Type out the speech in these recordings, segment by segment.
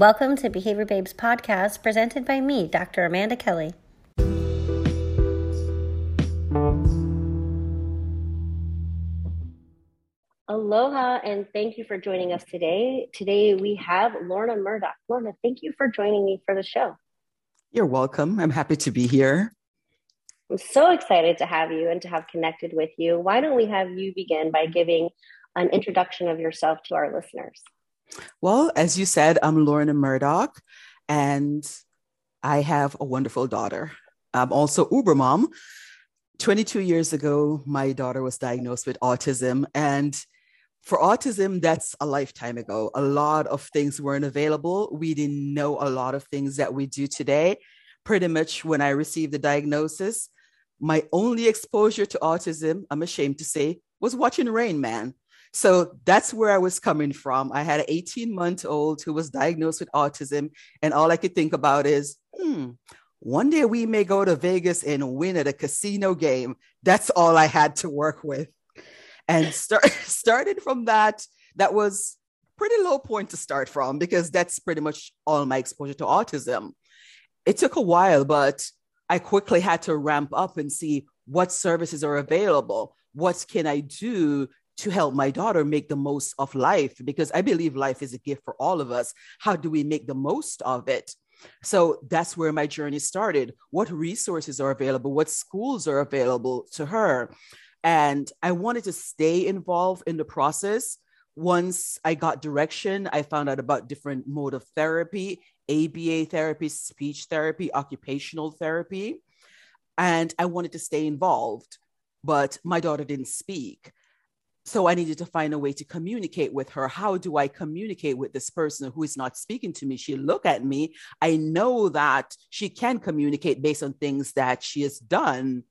Welcome to Behavior Babes podcast presented by me, Dr. Amanda Kelly. Aloha and thank you for joining us today. Today we have Lorna Murdoch. Lorna, thank you for joining me for the show. You're welcome. I'm happy to be here. I'm so excited to have you and to have connected with you. Why don't we have you begin by giving an introduction of yourself to our listeners? Well, as you said, I'm Lorna Murdoch, and I have a wonderful daughter. I'm also Uber mom. 22 years ago, my daughter was diagnosed with autism. And for autism, that's a lifetime ago. A lot of things weren't available. We didn't know a lot of things that we do today. Pretty much when I received the diagnosis, my only exposure to autism, I'm ashamed to say, was watching Rain Man. So that's where I was coming from. I had an 18 month old who was diagnosed with autism, and all I could think about is, hmm, one day we may go to Vegas and win at a casino game. That's all I had to work with. And start, started from that, that was pretty low point to start from because that's pretty much all my exposure to autism. It took a while, but I quickly had to ramp up and see what services are available. What can I do to help my daughter make the most of life because I believe life is a gift for all of us. How do we make the most of it? So that's where my journey started. What resources are available? What schools are available to her? And I wanted to stay involved in the process. Once I got direction, I found out about different mode of therapy, ABA therapy, speech therapy, occupational therapy. And I wanted to stay involved, but my daughter didn't speak so I needed to find a way to communicate with her. How do I communicate with this person who is not speaking to me? She look at me. I know that she can communicate based on things that she has done.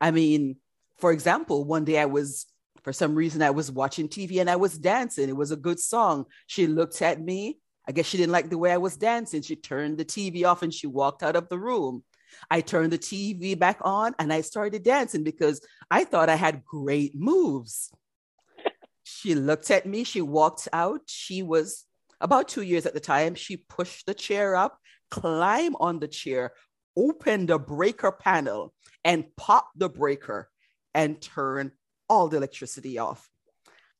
I mean, for example, one day I was for some reason I was watching TV and I was dancing. It was a good song. She looked at me. I guess she didn't like the way I was dancing. She turned the TV off and she walked out of the room. I turned the TV back on and I started dancing because I thought I had great moves. She looked at me, she walked out. She was about two years at the time. She pushed the chair up, climbed on the chair, opened the breaker panel, and popped the breaker and turned all the electricity off.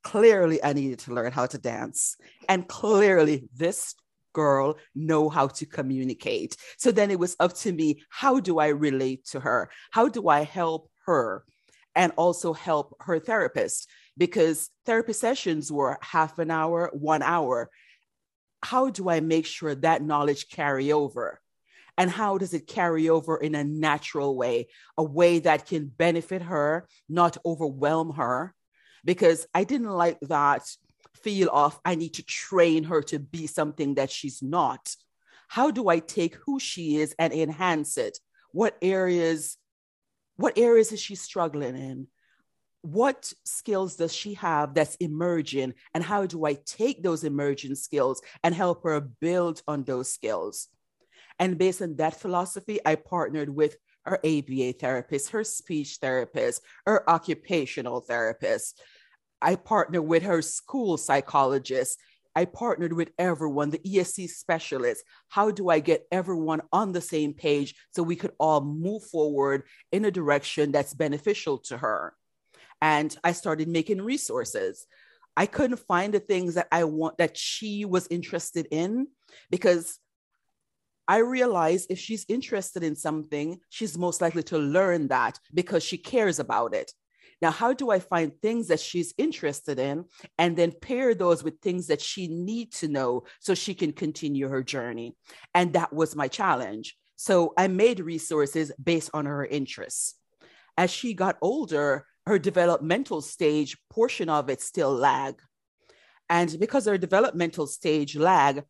Clearly, I needed to learn how to dance. And clearly, this girl know how to communicate. So then it was up to me, how do I relate to her? How do I help her? And also help her therapist because therapy sessions were half an hour, one hour. How do I make sure that knowledge carry over? And how does it carry over in a natural way, a way that can benefit her, not overwhelm her? Because I didn't like that feel of I need to train her to be something that she's not. How do I take who she is and enhance it? What areas, what areas is she struggling in? What skills does she have that's emerging and how do i take those emerging skills and help her build on those skills and based on that philosophy i partnered with her aba therapist her speech therapist her occupational therapist i partnered with her school psychologist I partnered with everyone, the ESC specialists. How do I get everyone on the same page so we could all move forward in a direction that's beneficial to her? And I started making resources. I couldn't find the things that I want that she was interested in because I realized if she's interested in something, she's most likely to learn that because she cares about it. Now, how do I find things that she's interested in and then pair those with things that she needs to know so she can continue her journey? And that was my challenge. So I made resources based on her interests. As she got older, her developmental stage portion of it still lag. And because her developmental stage lag,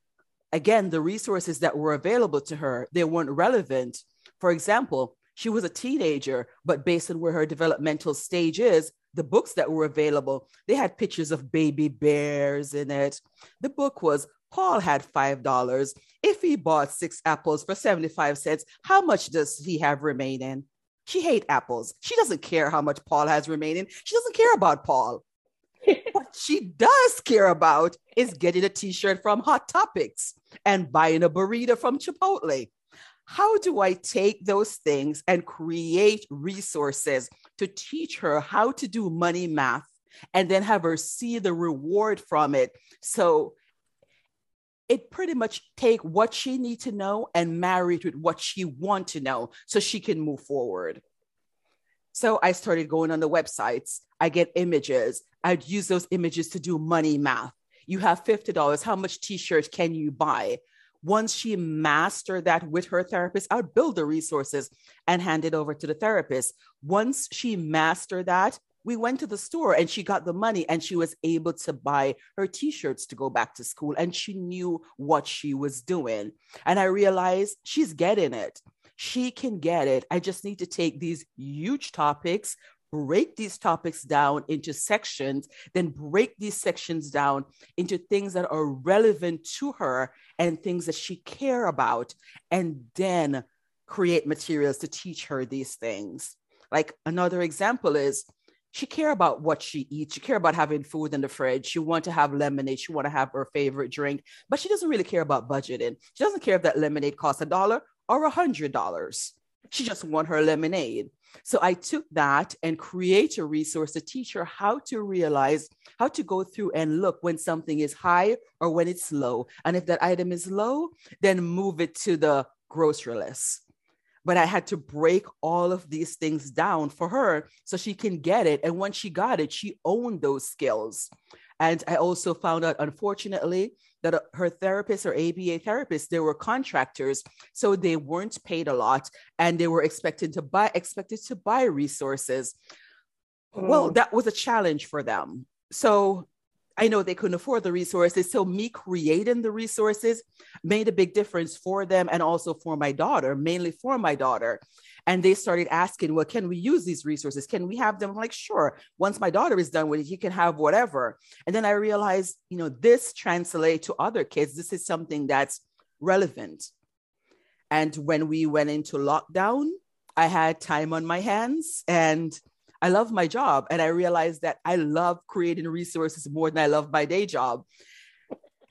again, the resources that were available to her, they weren't relevant. For example, she was a teenager, but based on where her developmental stage is, the books that were available, they had pictures of baby bears in it. The book was Paul had $5. If he bought six apples for 75 cents, how much does he have remaining? She hates apples. She doesn't care how much Paul has remaining. She doesn't care about Paul. what she does care about is getting a t shirt from Hot Topics and buying a burrito from Chipotle. How do I take those things and create resources to teach her how to do money math and then have her see the reward from it? So it pretty much take what she need to know and marry it with what she want to know so she can move forward. So I started going on the websites. I get images. I'd use those images to do money math. You have $50. How much t-shirts can you buy? Once she mastered that with her therapist, I would build the resources and hand it over to the therapist. Once she mastered that, we went to the store and she got the money and she was able to buy her t-shirts to go back to school and she knew what she was doing and i realized she's getting it she can get it. I just need to take these huge topics, break these topics down into sections, then break these sections down into things that are relevant to her and things that she care about, and then create materials to teach her these things. Like another example is she care about what she eats. She care about having food in the fridge. She want to have lemonade. She want to have her favorite drink, but she doesn't really care about budgeting. She doesn't care if that lemonade costs a dollar or a hundred dollars. She just want her lemonade. So I took that and create a resource to teach her how to realize how to go through and look when something is high or when it's low. And if that item is low, then move it to the grocery list. But I had to break all of these things down for her so she can get it. And once she got it, she owned those skills. And I also found out, unfortunately, that uh, her therapist or ABA therapist, they were contractors, so they weren't paid a lot, and they were expected to buy expected to buy resources. Mm. Well, that was a challenge for them. So I know they couldn't afford the resources. So me creating the resources made a big difference for them and also for my daughter, mainly for my daughter. And they started asking, well, can we use these resources? Can we have them? I'm like, sure. Once my daughter is done with it, you can have whatever. And then I realized, you know, this translates to other kids. This is something that's relevant. And when we went into lockdown, I had time on my hands and I love my job. And I realized that I love creating resources more than I love my day job.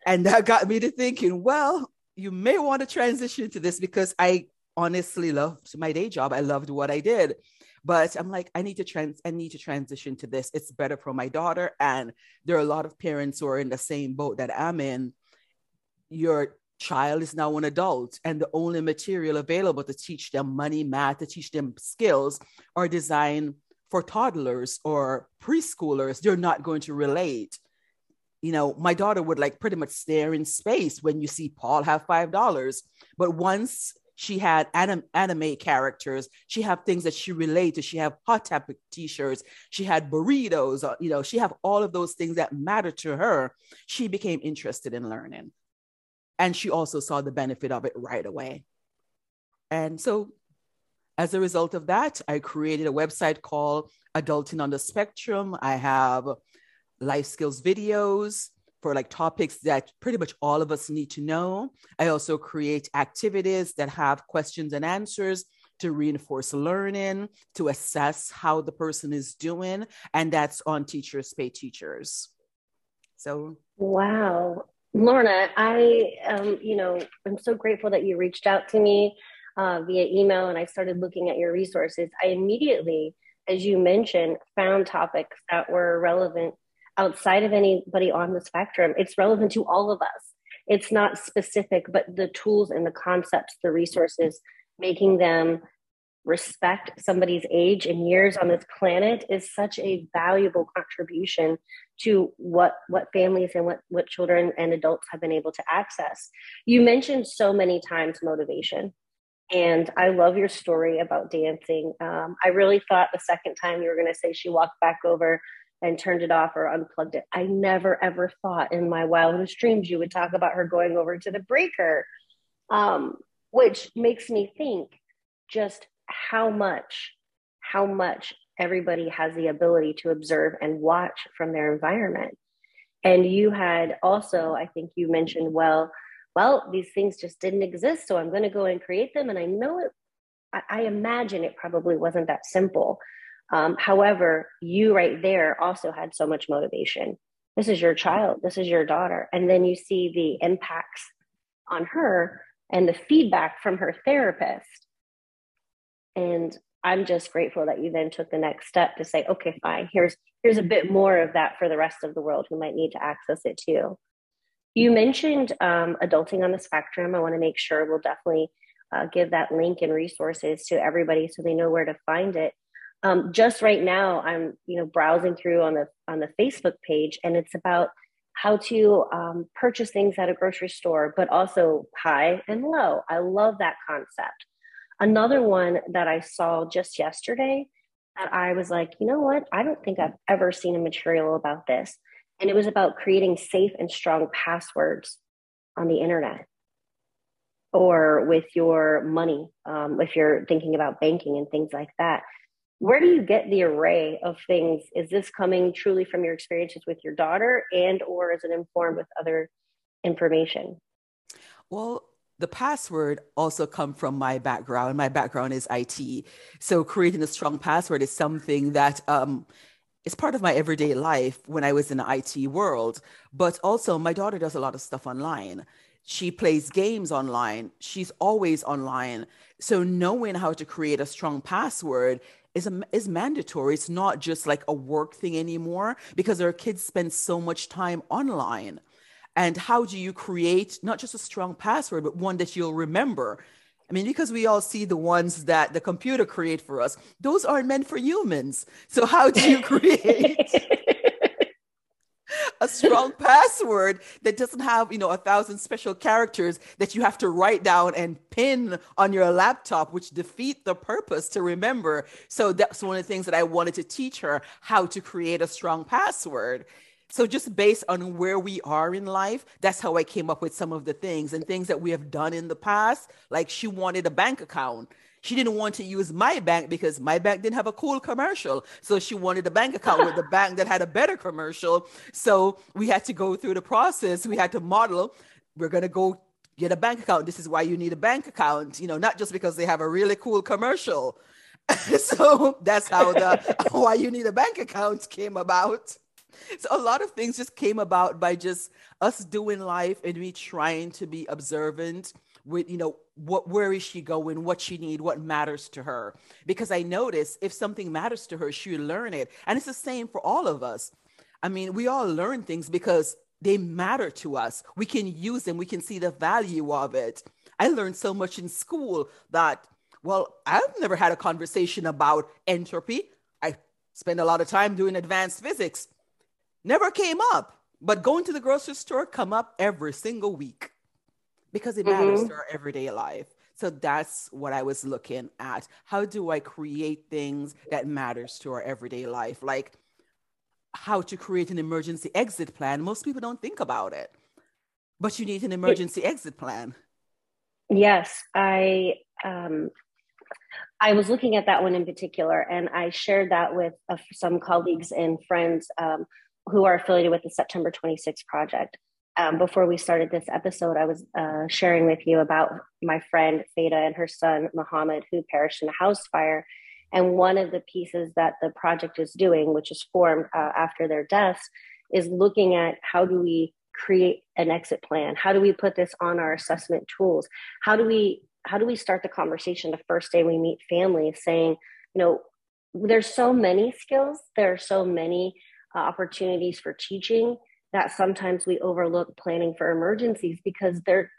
And that got me to thinking, well, you may want to transition to this because I honestly loved my day job. I loved what I did. But I'm like, I need to trans I need to transition to this. It's better for my daughter. And there are a lot of parents who are in the same boat that I'm in. Your child is now an adult, and the only material available to teach them money, math, to teach them skills are designed for toddlers or preschoolers. They're not going to relate you know, my daughter would like pretty much stare in space when you see Paul have five dollars. But once she had anim- anime characters. She had things that she related to. She had hot topic t-shirts. She had burritos. Uh, you know, she had all of those things that mattered to her. She became interested in learning, and she also saw the benefit of it right away. And so, as a result of that, I created a website called Adulting on the Spectrum. I have life skills videos for like topics that pretty much all of us need to know. I also create activities that have questions and answers to reinforce learning, to assess how the person is doing. And that's on Teachers Pay Teachers. So, wow. Lorna, I, um, you know, I'm so grateful that you reached out to me uh, via email and I started looking at your resources. I immediately, as you mentioned, found topics that were relevant outside of anybody on the spectrum. It's relevant to all of us. It's not specific, but the tools and the concepts, the resources, making them respect somebody's age and years on this planet is such a valuable contribution to what what families and what what children and adults have been able to access you mentioned so many times motivation and i love your story about dancing um, i really thought the second time you were going to say she walked back over and turned it off or unplugged it. I never ever thought in my wildest dreams you would talk about her going over to the breaker, um, which makes me think just how much, how much everybody has the ability to observe and watch from their environment. And you had also, I think you mentioned, well, well, these things just didn't exist, so I'm going to go and create them. And I know it, I, I imagine it probably wasn't that simple um, however, you right there also had so much motivation this is your child, this is your daughter. And then you see the impacts on her and the feedback from her therapist. And I'm just grateful that you then took the next step to say, okay, fine, here's here's a bit more of that for the rest of the world who might need to access it too. You mentioned um, adulting on the spectrum. I want to make sure we'll definitely uh, give that link and resources to everybody so they know where to find it. Um, just right now, I'm you know browsing through on the on the Facebook page, and it's about how to um, purchase things at a grocery store, but also high and low. I love that concept. Another one that I saw just yesterday that I was like, you know what? I don't think I've ever seen a material about this. And it was about creating safe and strong passwords on the internet or with your money, um, if you're thinking about banking and things like that. Where do you get the array of things? Is this coming truly from your experiences with your daughter and or is it informed with other information? Well, the password also come from my background. My background is IT. So creating a strong password is something that um, is part of my everyday life when I was in the IT world. But also my daughter does a lot of stuff online. She plays games online. She's always online. So knowing how to create a strong password is, a, is mandatory. It's not just like a work thing anymore because our kids spend so much time online. And how do you create not just a strong password, but one that you'll remember? I mean, because we all see the ones that the computer create for us, those aren't meant for humans. So how do you create a strong password that doesn't have, you know, a thousand special characters that you have to write down and pin on your laptop, which defeat the purpose to remember. So that's one of the things that I wanted to teach her how to create a strong password. So just based on where we are in life, that's how I came up with some of the things and things that we have done in the past. Like she wanted a bank account. She didn't want to use my bank because my bank didn't have a cool commercial. So she wanted a bank account with a bank that had a better commercial. So we had to go through the process. We had to model. We're going to go get a bank account. This is why you need a bank account, you know, not just because they have a really cool commercial. so that's how the why you need a bank account came about so a lot of things just came about by just us doing life and me trying to be observant with you know what where is she going what she need what matters to her. Because i notice if something matters to her she'll learn it. And it's the same for all of us. I mean we all learn things because they matter to us. We can use them. We can see the value of it. I learned so much in school that well i've never had a conversation about entropy. I spend a lot of time doing advanced physics Never came up, but going to the grocery store come up every single week because it matters mm-hmm. to our everyday life. So that's what I was looking at. How do I create things that matters to our everyday life? Like how to create an emergency exit plan. Most people don't think about it. But you need an emergency it, exit plan. Yes, I um I was looking at that one in particular, and I shared that with uh, some colleagues and friends um, who are affiliated with the September 26 project. Um, before we started this episode, I was uh, sharing with you about my friend Theta and her son Muhammad, who perished in a house fire. And one of the pieces that the project is doing, which is formed uh, after their deaths, is looking at how do we create an exit plan? How do we put this on our assessment tools? How do we how do we start the conversation the first day we meet families, saying, you know, there's so many skills, there are so many uh, opportunities for teaching that sometimes we overlook planning for emergencies because they're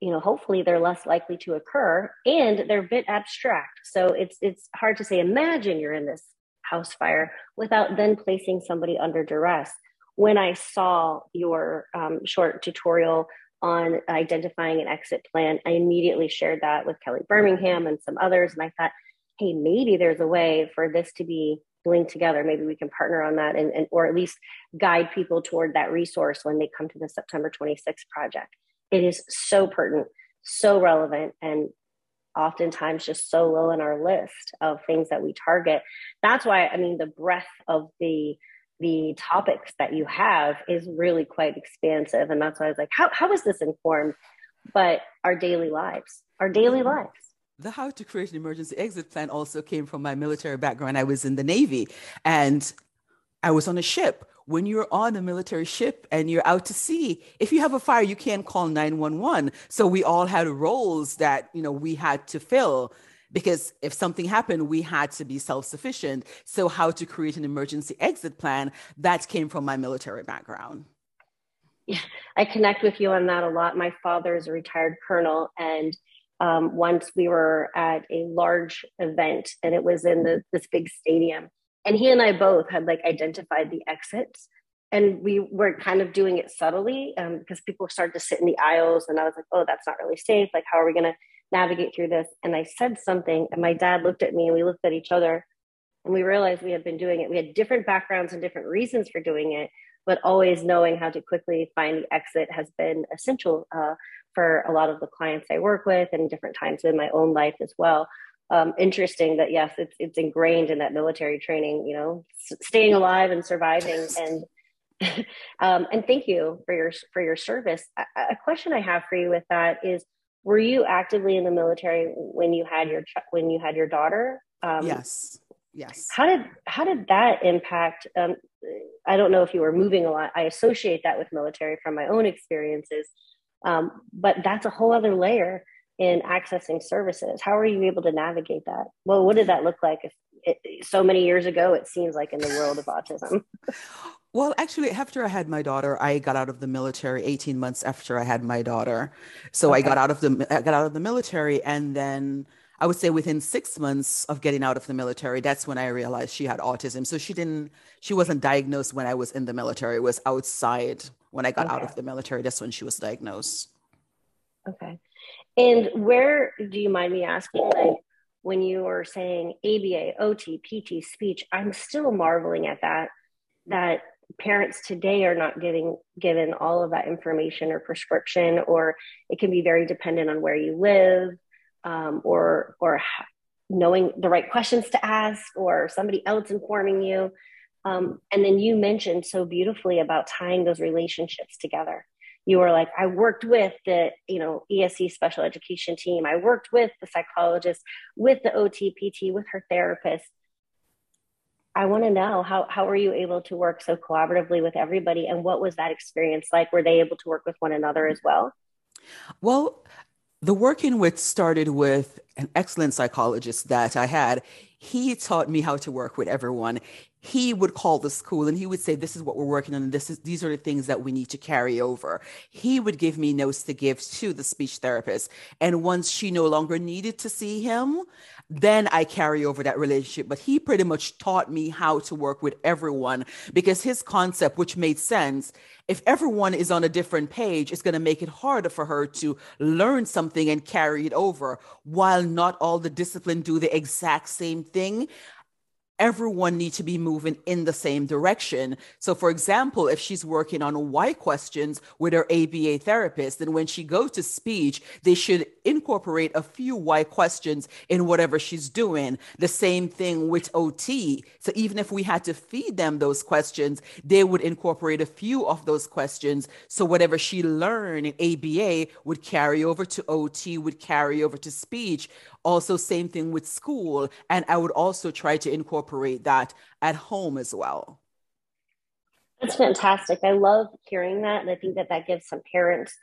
you know hopefully they're less likely to occur and they're a bit abstract. So it's it's hard to say imagine you're in this house fire without then placing somebody under duress. When i saw your um, short tutorial on identifying an exit plan i immediately shared that with kelly birmingham and some others and i thought hey maybe there's a way for this to be linked together. Maybe we can partner on that and, and or at least guide people toward that resource when they come to the september 26th project. It is so pertinent so relevant and oftentimes just so low in our list of things that we target. That's why i mean the breadth of the the topics that you have is really quite expansive and that's why i was like how, how is this informed? But our daily lives our daily lives the how to create an emergency exit plan also came from my military background. I was in the Navy and I was on a ship when you're on a military ship and you're out to sea, if you have a fire, you can't call 911. So we all had roles that, you know, we had to fill because if something happened, we had to be self sufficient. So, how to create an emergency exit plan that came from my military background. Yeah, I connect with you on that a lot. My father is a retired colonel, and um, once we were at a large event, and it was in the, this big stadium, and he and I both had like identified the exits and we were kind of doing it subtly um, because people started to sit in the aisles and i was like oh that's not really safe. Like how are we going to navigate through this? And i said something and my dad looked at me and we looked at each other and we realized we had been doing it. We had different backgrounds and different reasons for doing it but always knowing how to quickly find the exit has been essential uh, for a lot of the clients i work with and different times in my own life as well um, interesting that yes it's, it's ingrained in that military training you know s- staying alive and surviving and um, and thank you for your for your service. A, a, question I have for you with that is: Were you actively in the military when you had your when you had your daughter? Um, yes. Yes. How did how did that impact? Um, I don't know if you were moving a lot. I associate that with military from my own experiences, um, but that's a whole other layer in accessing services. How are you able to navigate that? Well, what did that look like? If it, so many years ago, it seems like in the world of autism. Well, actually, after I had my daughter, I got out of the military 18 months after I had my daughter. So okay. I got out of the I got out of the military and then I would say within 6 months of getting out of the military, that's when I realized she had autism. So she didn't she wasn't diagnosed when I was in the military. It was outside when I got okay. out of the military. That's when she was diagnosed. Okay. And where do you mind me asking like when you were saying ABA, OT, PT, speech, I'm still marveling at that that parents today are not getting given all of that information or prescription or it can be very dependent on where you live um, or or knowing the right questions to ask or somebody else informing you. Um, and then you mentioned so beautifully about tying those relationships together. You were like i worked with the you know ese special education team. I worked with the psychologist with the otpt with her therapist. I want to know how how were you able to work so collaboratively with everybody? And what was that experience like? Were they able to work with one another as well? Well, the working with started with an excellent psychologist that I had. He taught me how to work with everyone he would call the school and he would say this is what we're working on and this is these are the things that we need to carry over. He would give me notes to give to the speech therapist. And once she no longer needed to see him then i carry over that relationship. But he pretty much taught me how to work with everyone because his concept which made sense if everyone is on a different page it's going to make it harder for her to learn something and carry it over while not all the discipline do the exact same thing everyone need to be moving in the same direction. So for example, if she's working on why questions with her ABA therapist, then when she goes to speech, they should incorporate a few why questions in whatever she's doing. The same thing with OT. So even if we had to feed them those questions, they would incorporate a few of those questions. So whatever she learned in ABA would carry over to OT, would carry over to speech. Also, same thing with school. And I would also try to incorporate that at home as well. That's fantastic. I love hearing that. And I think that that gives some parents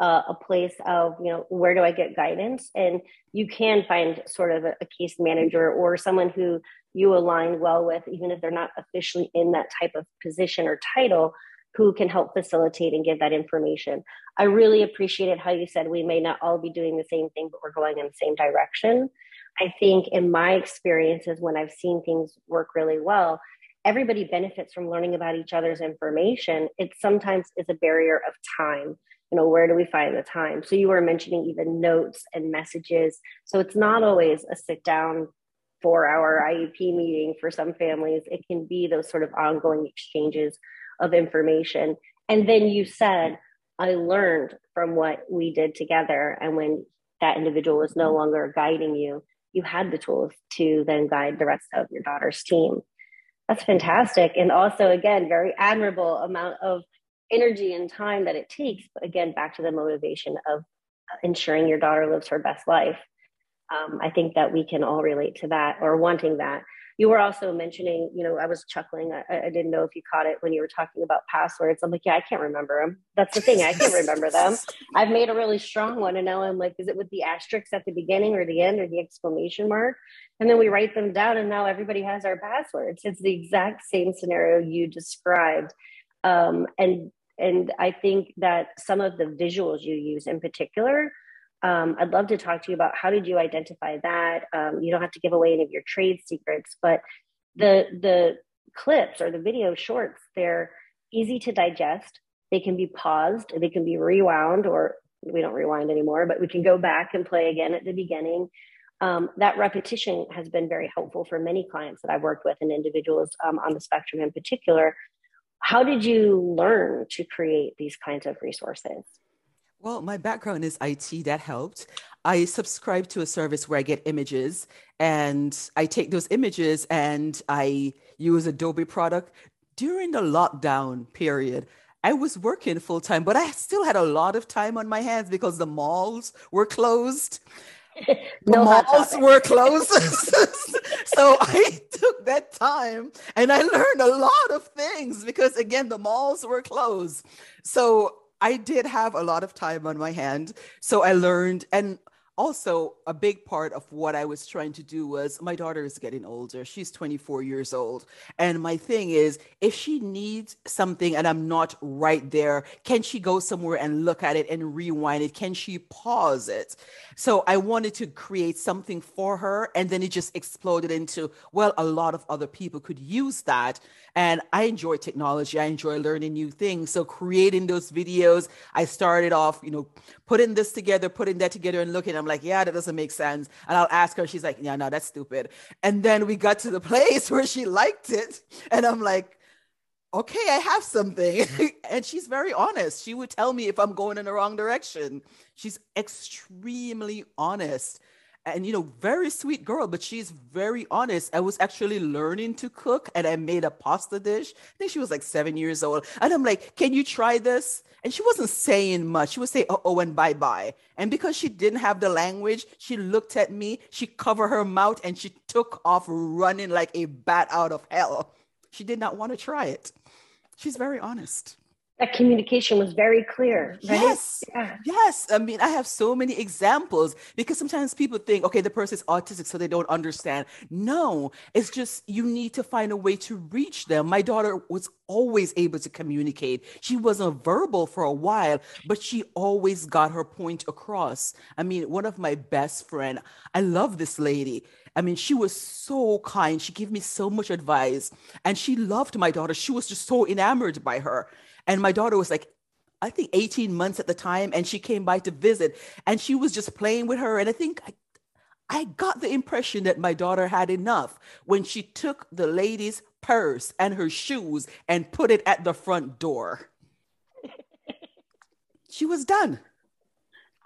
uh, a place of, you know, where do I get guidance? And you can find sort of a, a case manager or someone who you align well with, even if they're not officially in that type of position or title, who can help facilitate and give that information. I really appreciated how you said we may not all be doing the same thing, but we're going in the same direction. I think in my experiences, when I've seen things work really well, everybody benefits from learning about each other's information. It sometimes is a barrier of time. You know, where do we find the time? So you were mentioning even notes and messages. So it's not always a sit down four hour IEP meeting for some families. It can be those sort of ongoing exchanges of information. And then you said, I learned from what we did together. And when that individual was no longer guiding you, you had the tools to then guide the rest of your daughter's team. That's fantastic. And also, again, very admirable amount of energy and time that it takes. But again, back to the motivation of ensuring your daughter lives her best life. Um, I think that we can all relate to that or wanting that. You were also mentioning, you know, I was chuckling. I, I, didn't know if you caught it when you were talking about passwords. I'm like, yeah, I can't remember them. That's the thing. I can't remember them. I've made a really strong one. And now I'm like, is it with the asterisks at the beginning or the end or the exclamation mark? And then we write them down and now everybody has our passwords. It's the exact same scenario you described. Um, and, and I think that some of the visuals you use in particular um, I'd love to talk to you about how did you identify that. Um, you don't have to give away any of your trade secrets, but the the clips or the video shorts they're easy to digest. They can be paused. They can be rewound, or we don't rewind anymore, but we can go back and play again at the beginning. Um, that repetition has been very helpful for many clients that I've worked with and individuals um, on the spectrum in particular. How did you learn to create these kinds of resources? Well, my background is IT. That helped. I subscribe to a service where I get images and I take those images and I use Adobe product. During the lockdown period, I was working full time, but I still had a lot of time on my hands because the malls were closed. the no malls were closed. so I took that time and I learned a lot of things because, again, the malls were closed. So I did have a lot of time on my hand. So I learned, and also a big part of what I was trying to do was my daughter is getting older. She's 24 years old. And my thing is, if she needs something and I'm not right there, can she go somewhere and look at it and rewind it? Can she pause it? So I wanted to create something for her. And then it just exploded into, well, a lot of other people could use that. And I enjoy technology. I enjoy learning new things. So creating those videos, I started off, you know, putting this together, putting that together and looking. I'm like, yeah, that doesn't make sense. And I'll ask her, she's like, yeah, no, that's stupid. And then we got to the place where she liked it. And I'm like, okay, I have something. and she's very honest. She would tell me if I'm going in the wrong direction. She's extremely honest and you know very sweet girl but she's very honest. I was actually learning to cook and i made a pasta dish. I think she was like seven years old. And i'm like can you try this? And she wasn't saying much. She would say oh oh and bye bye and because she didn't have the language she looked at me she covered her mouth and she took off running like a bat out of hell. She did not want to try it. She's very honest that communication was very clear right? yes yeah. yes i mean i have so many examples because sometimes people think okay the person is autistic so they don't understand no it's just you need to find a way to reach them my daughter was always able to communicate she wasn't verbal for a while but she always got her point across i mean one of my best friend i love this lady I mean, she was so kind. She gave me so much advice and she loved my daughter. She was just so enamored by her. And my daughter was like, I think 18 months at the time, and she came by to visit, and she was just playing with her. And I think I, I got the impression that my daughter had enough when she took the lady's purse and her shoes and put it at the front door. she was done.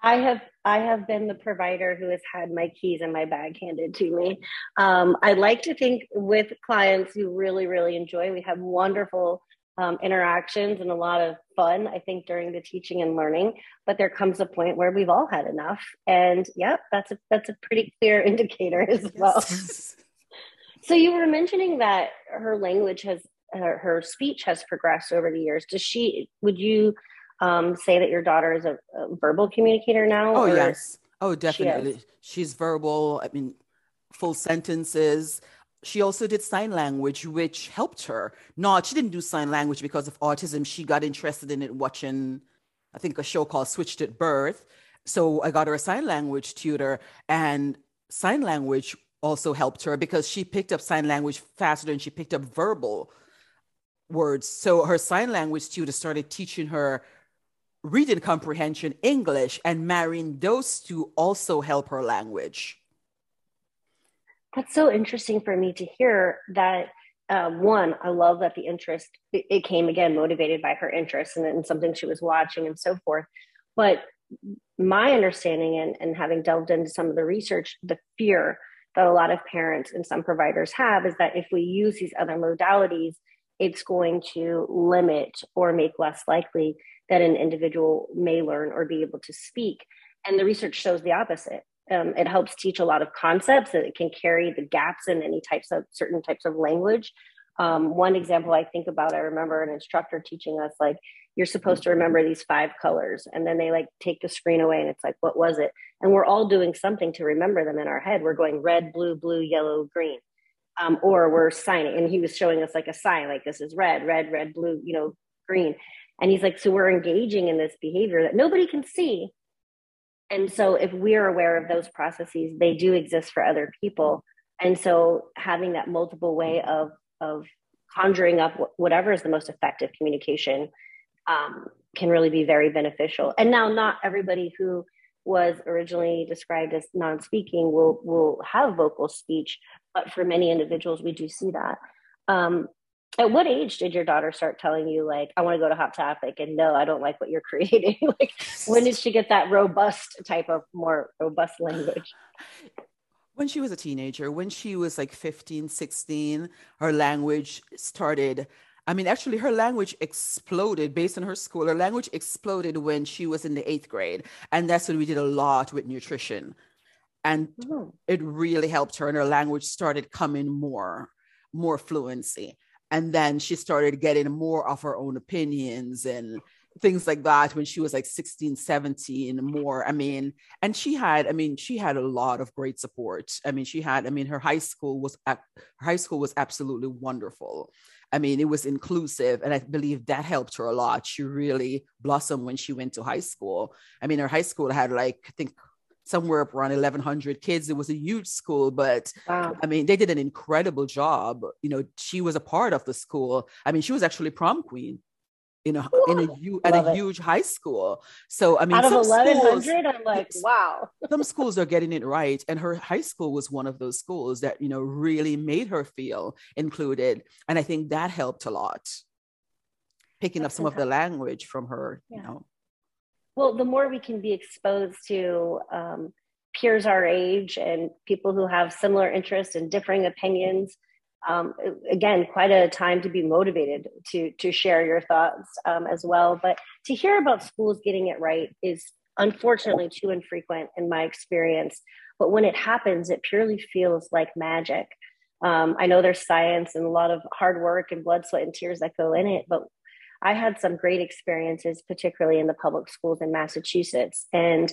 I have I have been the provider who has had my keys and my bag handed to me. Um, I like to think with clients who really really enjoy. We have wonderful um, interactions and a lot of fun, I think, during the teaching and learning. But there comes a point where we've all had enough, and yep, that's a that's a pretty clear indicator as well. so you were mentioning that her language has her, her, speech has progressed over the years. Does she? Would you um, say that your daughter is a, a verbal communicator now? Oh yes. Oh, definitely. She She's verbal. I mean, full sentences she also did sign language, which helped her. Not, she didn't do sign language because of autism. She got interested in it watching, I think, a show called Switched at Birth. So I got her a sign language tutor, and sign language also helped her because she picked up sign language faster than she picked up verbal words. So her sign language tutor started teaching her reading comprehension English, and marrying those two also help her language that's so interesting for me to hear that um, one i love that the interest it, came again motivated by her interest and, and something she was watching and so forth. But my understanding and, and having delved into some of the research the fear that a lot of parents and some providers have is that if we use these other modalities it's going to limit or make less likely that an individual may learn or be able to speak. And the research shows the opposite um, it helps teach a lot of concepts and it can carry the gaps in any types of certain types of language. Um, one example i think about i remember an instructor teaching us like you're supposed to remember these five colors and then they like take the screen away and it's like what was it? And we're all doing something to remember them in our head. We're going red blue blue yellow green um, or we're signing and he was showing us like a sign like this is red red red blue you know green. And he's like so we're engaging in this behavior that nobody can see and so if we're aware of those processes they do exist for other people. And so having that multiple way of of conjuring up whatever is the most effective communication um, can really be very beneficial. And now not everybody who was originally described as non-speaking will will have vocal speech but for many individuals we do see that. Um, at what age did your daughter start telling you like i want to go to hot topic and no i don't like what you're creating? Like when did she get that robust type of more robust language? When she was a teenager when she was like 15 16 her language started i mean actually her language exploded based on her school. Her language exploded when she was in the eighth grade and that's when we did a lot with nutrition. And mm-hmm. it really helped her and her language started coming more more fluency and then she started getting more of her own opinions and things like that when she was like 16 17 more i mean and she had i mean she had a lot of great support. I mean she had i mean her high school was her high school was absolutely wonderful. I mean it was inclusive and i believe that helped her a lot. She really blossomed when she went to high school. I mean her high school had like i think somewhere around 1100 kids it was a huge school but wow. i mean they did an incredible job you know she was a part of the school i mean she was actually prom queen in a Ooh, in a at a it. huge high school. So I mean, out of eleven hundred, I'm like, wow. some schools are getting it right, and her high school was one of those schools that you know really made her feel included, and I think that helped a lot. Picking That's up some fantastic. of the language from her, yeah. you know well, the more we can be exposed to um, peers our age and people who have similar interests and differing opinions, um, again, quite a time to be motivated to to share your thoughts um, as well. But to hear about schools getting it right is unfortunately too infrequent in my experience. But when it happens, it purely feels like magic. Um, I know there's science and a lot of hard work and blood, sweat, and tears that go in it, but I had some great experiences, particularly in the public schools in Massachusetts. And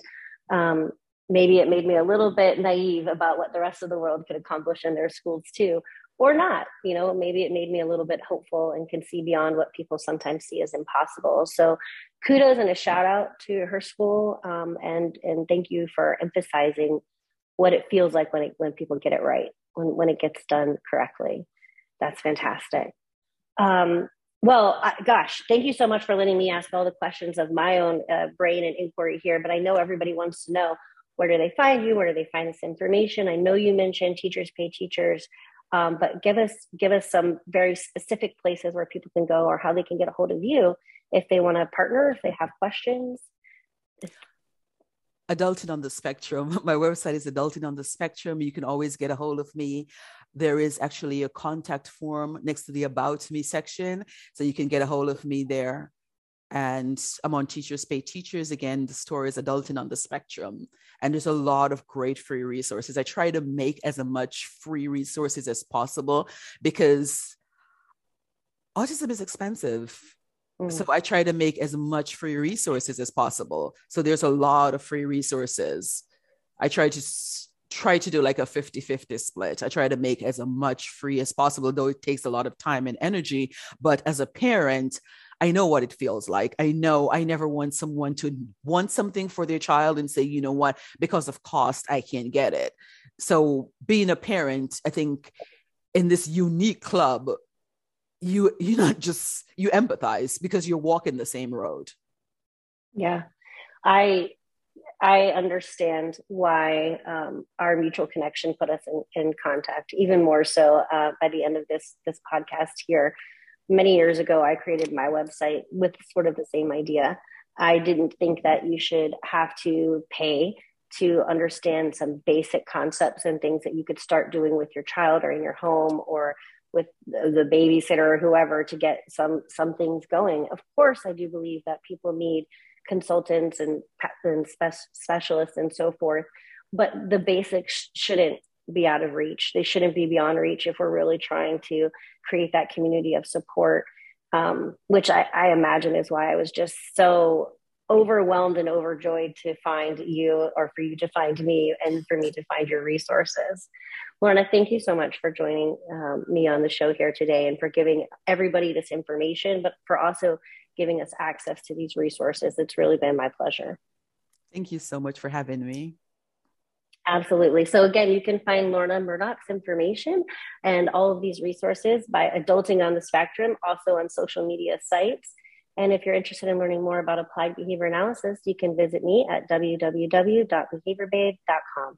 um, maybe it made me a little bit naive about what the rest of the world could accomplish in their schools too, or not. You know, maybe it made me a little bit hopeful and can see beyond what people sometimes see as impossible. So, kudos and a shout out to her school, um, and and thank you for emphasizing what it feels like when it, when people get it right, when when it gets done correctly. That's fantastic. Um, well, gosh, thank you so much for letting me ask all the questions of my own uh, brain and inquiry here. But I know everybody wants to know where do they find you? Where do they find this information? I know you mentioned teachers pay teachers, um, but give us give us some very specific places where people can go or how they can get a hold of you if they want to partner, if they have questions. Adulting on the Spectrum. My website is Adulting on the Spectrum. You can always get a hold of me. There is actually a contact form next to the About Me section. So you can get a hold of me there. And I'm on Teachers Pay Teachers. Again, the store is Adulting on the Spectrum. And there's a lot of great free resources. I try to make as much free resources as possible because autism is expensive Mm. So I try to make as much free resources as possible. So there's a lot of free resources. I try to try to do like a 50-50 split. I try to make as much free as possible, though it takes a lot of time and energy. But as a parent, I know what it feels like. I know I never want someone to want something for their child and say, you know what, because of cost, I can't get it. So being a parent, I think in this unique club, you you're not just you empathize because you're walking the same road yeah i i understand why um, our mutual connection put us in, in contact even more so uh, by the end of this this podcast here many years ago i created my website with sort of the same idea i didn't think that you should have to pay to understand some basic concepts and things that you could start doing with your child or in your home or with the babysitter or whoever to get some some things going. Of course, I do believe that people need consultants and, and spe- specialists and so forth. but the basics shouldn't be out of reach. They shouldn't be beyond reach if we're really trying to create that community of support, um, which I, I imagine is why I was just so overwhelmed and overjoyed to find you or for you to find me and for me to find your resources. Lorna, thank you so much for joining um, me on the show here today and for giving everybody this information, but for also giving us access to these resources. It's really been my pleasure. Thank you so much for having me. Absolutely. So again, you can find Lorna Murdoch's information and all of these resources by Adulting on the Spectrum, also on social media sites. And if you're interested in learning more about applied behavior analysis, you can visit me at www.behaviorbabe.com.